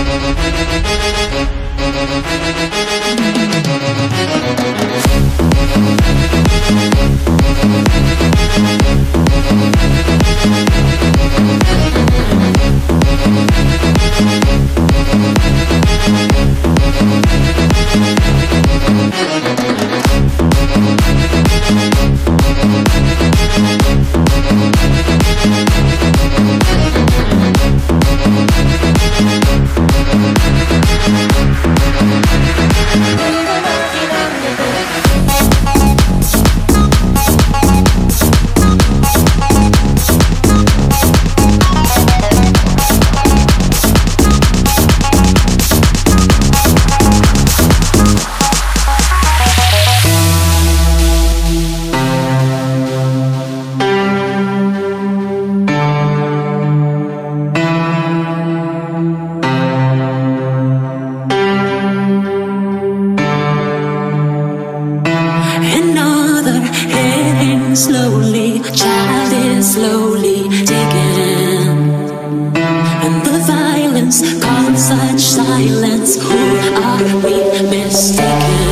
Thank you. who are we mistaken?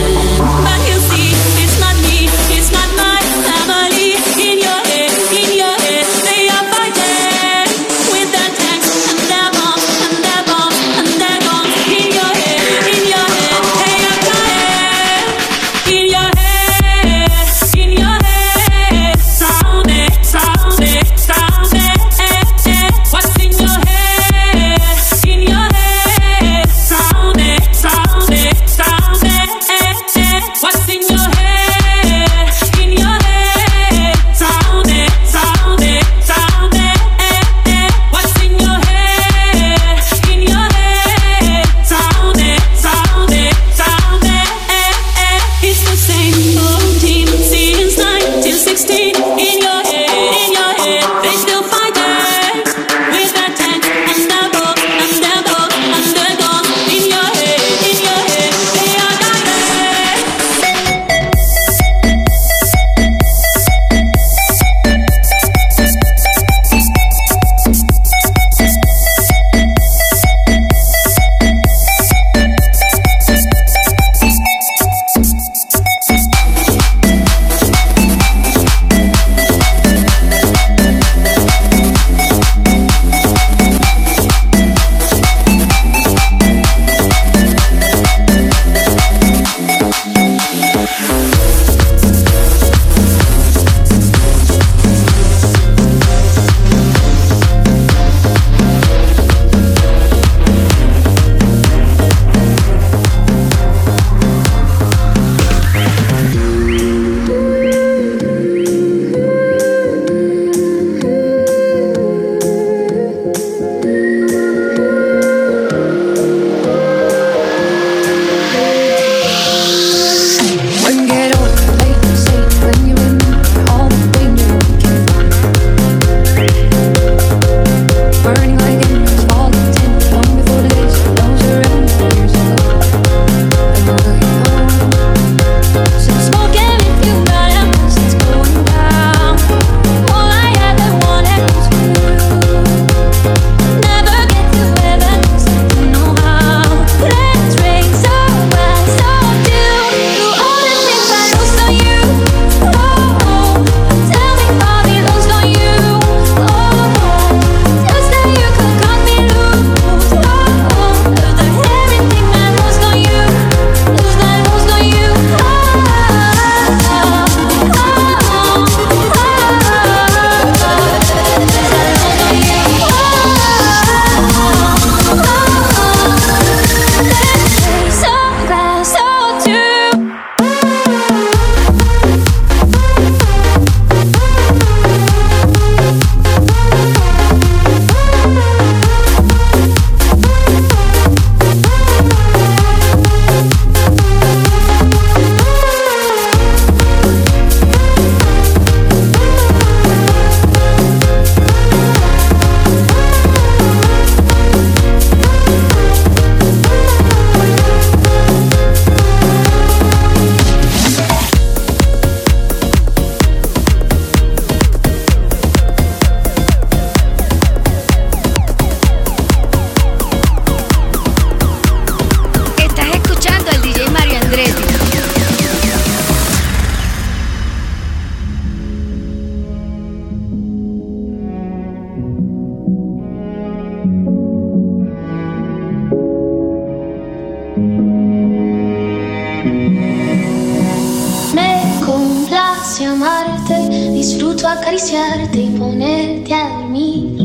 Acariciarte y ponerte a dormir.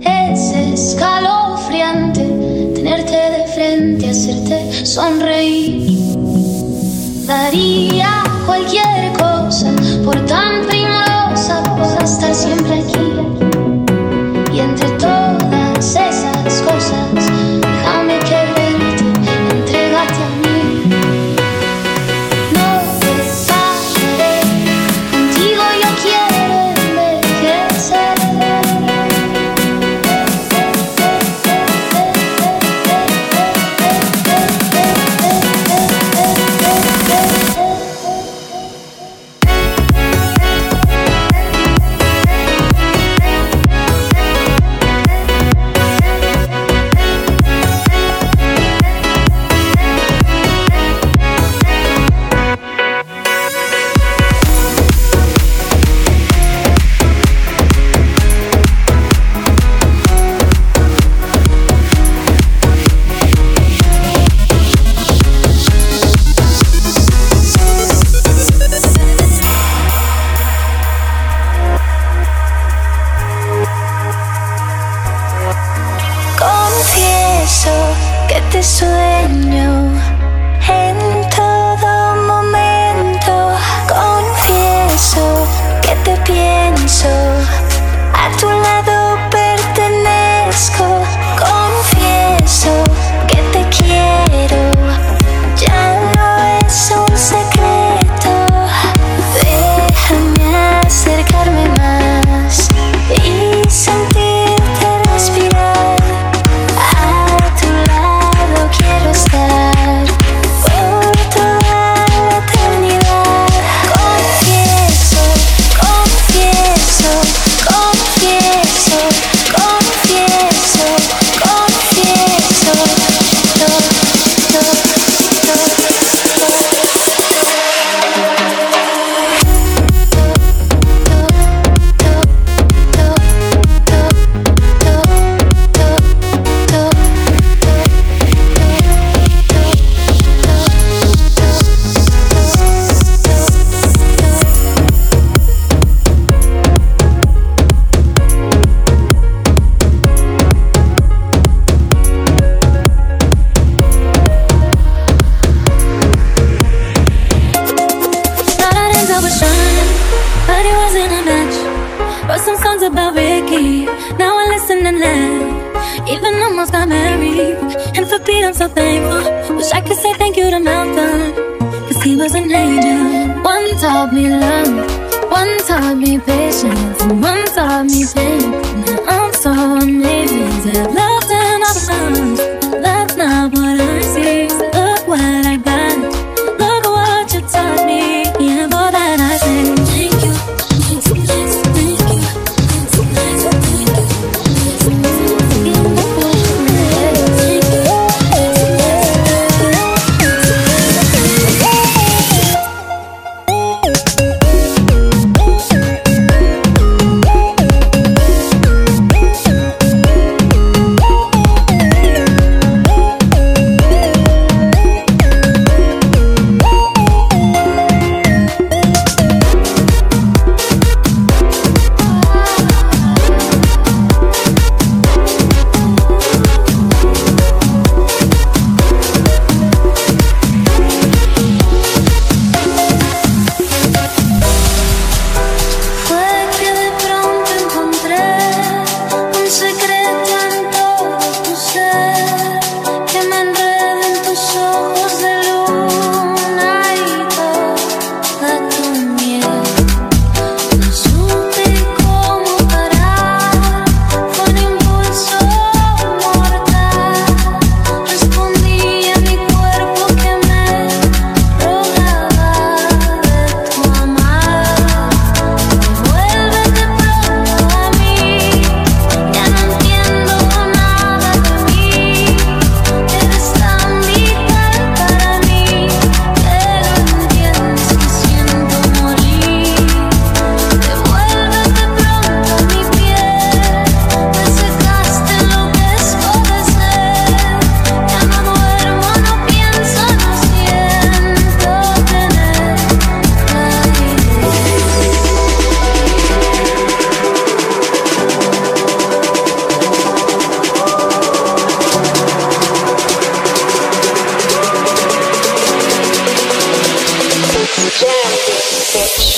Es escalofriante tenerte de frente, hacerte sonreír. Daría Wish I could say thank you to Malcolm, cause he was an angel. One taught me love, one taught me patience, and one taught me faith. Now I'm so amazing, that love and all the love. Bitch.